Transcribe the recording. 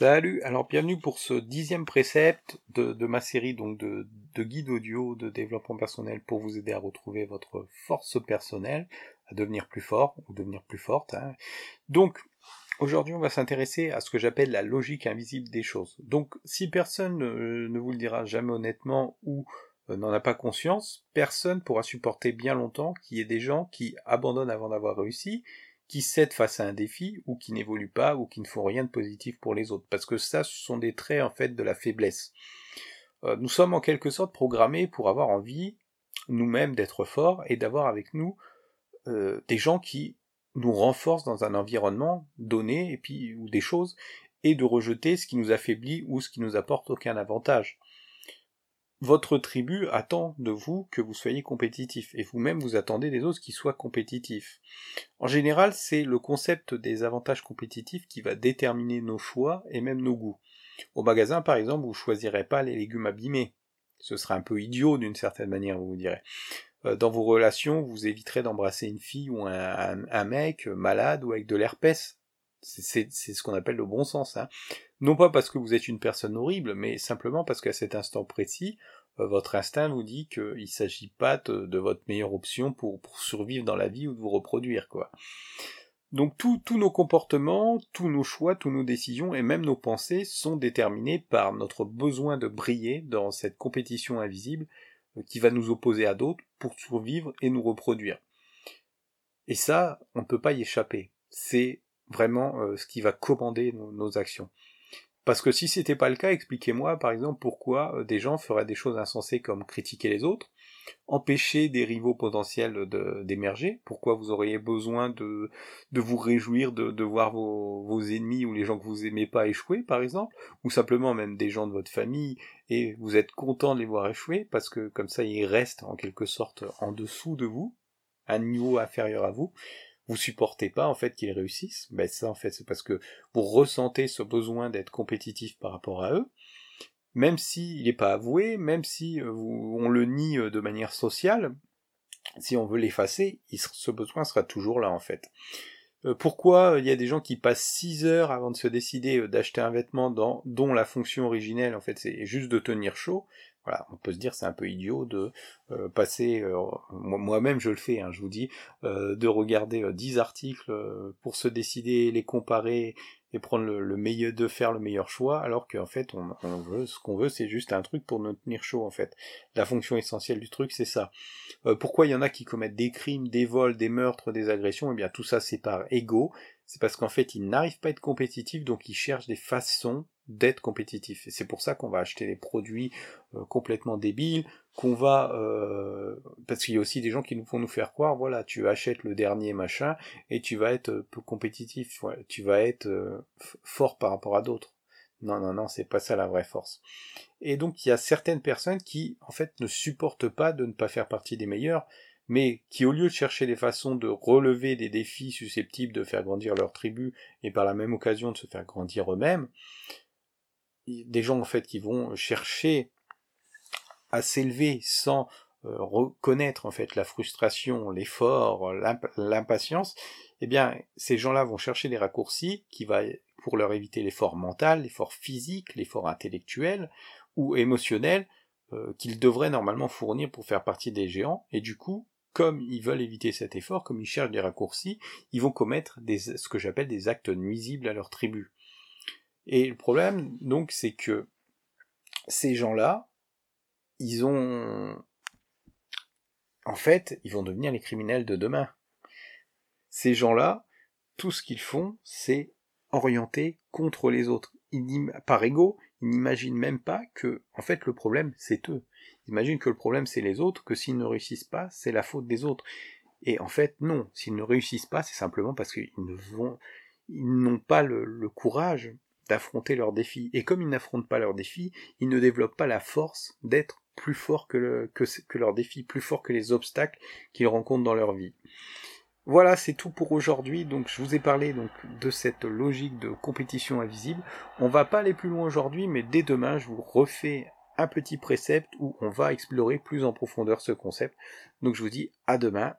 Salut, alors bienvenue pour ce dixième précepte de, ma série donc de, de guides audio de développement personnel pour vous aider à retrouver votre force personnelle, à devenir plus fort ou devenir plus forte. Hein. Donc aujourd'hui on va s'intéresser à ce que j'appelle la logique invisible des choses. Donc si personne ne vous le dira jamais honnêtement ou euh, n'en a pas conscience, personne pourra supporter bien longtemps qu'il y ait des gens qui abandonnent avant d'avoir réussi, qui cèdent face à un défi, ou qui n'évoluent pas, ou qui ne font rien de positif pour les autres. Parce que ça, ce sont des traits en fait de la faiblesse. Euh, nous sommes en quelque sorte programmés pour avoir envie, nous-mêmes, d'être forts, et d'avoir avec nous euh, des gens qui nous renforcent dans un environnement donné, et puis, ou des choses, et de rejeter ce qui nous affaiblit ou ce qui nous apporte aucun avantage votre tribu attend de vous que vous soyez compétitif, et vous-même vous attendez des autres qui soient compétitifs. En général, c'est le concept des avantages compétitifs qui va déterminer nos choix et même nos goûts. Au magasin, par exemple, vous choisirez pas les légumes abîmés. Ce serait un peu idiot d'une certaine manière, vous vous direz. Euh, dans vos relations, vous éviterez d'embrasser une fille ou un, mec malade ou avec de l'herpès. C'est ce qu'on appelle le bon sens. Hein. Non pas parce que vous êtes une personne horrible, mais simplement parce qu'à cet instant précis, euh, votre instinct vous dit qu'il ne s'agit pas de, votre meilleure option pour, survivre dans la vie ou de vous reproduire, quoi. Donc tous nos comportements, tous nos choix, toutes nos décisions et même nos pensées sont déterminés par notre besoin de briller dans cette compétition invisible euh, qui va nous opposer à d'autres pour survivre et nous reproduire. Et ça, on ne peut pas y échapper. C'est vraiment euh, ce qui va commander nos actions. Parce que si c'était pas le cas, expliquez-moi par exemple pourquoi euh, des gens feraient des choses insensées comme critiquer les autres, empêcher des rivaux potentiels d'émerger, pourquoi vous auriez besoin de, vous réjouir de, voir vos, vos, ennemis ou les gens que vous aimez pas échouer par exemple, ou simplement même des gens de votre famille et vous êtes content de les voir échouer parce que comme ça ils restent en quelque sorte en dessous de vous, à un niveau inférieur à vous, vous supportez pas en fait qu'ils réussissent, ben ça en fait c'est parce que vous ressentez ce besoin d'être compétitif par rapport à eux, même s'il n'est pas avoué, même si euh, on le nie euh, de manière sociale, si on veut l'effacer, ce besoin sera toujours là en fait. Euh, pourquoi il y a des gens qui passent 6 heures avant de se décider d'acheter un vêtement dont la fonction originelle en fait c'est juste de tenir chaud on peut se dire c'est un peu idiot de euh, passer, euh, moi-même je le fais, hein, je vous dis, euh, de regarder 10 articles pour se décider, les comparer et prendre le, meilleur, de faire le meilleur choix, alors qu'en fait on, veut, ce qu'on veut c'est juste un truc pour nous tenir chaud en fait. La fonction essentielle du truc c'est ça. pourquoi il y en a qui commettent des crimes, des vols, des meurtres, des agressions? Eh bien tout ça c'est par ego, c'est parce qu'en fait ils n'arrivent pas à être compétitifs donc ils cherchent des façons d'être compétitif. Et c'est pour ça qu'on va acheter des produits euh, complètement débiles, qu'on va... Euh, parce qu'il y a aussi des gens qui nous font nous faire croire, voilà, tu achètes le dernier machin et tu vas être euh, peu compétitif, tu vas être fort par rapport à d'autres. Non, non, non, c'est pas ça la vraie force. Et donc il y a certaines personnes qui, en fait, ne supportent pas de ne pas faire partie des meilleurs, mais qui, au lieu de chercher des façons de relever des défis susceptibles de faire grandir leur tribu et par la même occasion de se faire grandir eux-mêmes, des gens en fait qui vont chercher à s'élever sans euh, reconnaître en fait la frustration, l'effort, l'impatience, eh bien ces gens-là vont chercher des raccourcis qui va pour leur éviter l'effort mental, l'effort physique, l'effort intellectuel ou émotionnel euh, qu'ils devraient normalement fournir pour faire partie des géants, et du coup, comme ils veulent éviter cet effort, comme ils cherchent des raccourcis, ils vont commettre ce que j'appelle des actes nuisibles à leur tribu. Et le problème, donc, c'est que ces gens-là, ils ont... En fait, ils vont devenir les criminels de demain. Ces gens-là, tout ce qu'ils font, c'est orienter contre les autres. par ego, ils n'imaginent même pas que, en fait, le problème, c'est eux. Ils imaginent que le problème, c'est les autres, que s'ils ne réussissent pas, c'est la faute des autres. Et en fait, non. S'ils ne réussissent pas, c'est simplement parce qu'ils ne vont, ils n'ont pas le courage d'affronter leurs défis. Et comme ils n'affrontent pas leurs défis, ils ne développent pas la force d'être plus forts que, que, leurs défis, plus forts que les obstacles qu'ils rencontrent dans leur vie. Voilà, c'est tout pour aujourd'hui. Donc, je vous ai parlé donc de cette logique de compétition invisible. On va pas aller plus loin aujourd'hui, mais dès demain, je vous refais un petit précepte où on va explorer plus en profondeur ce concept. Donc, je vous dis à demain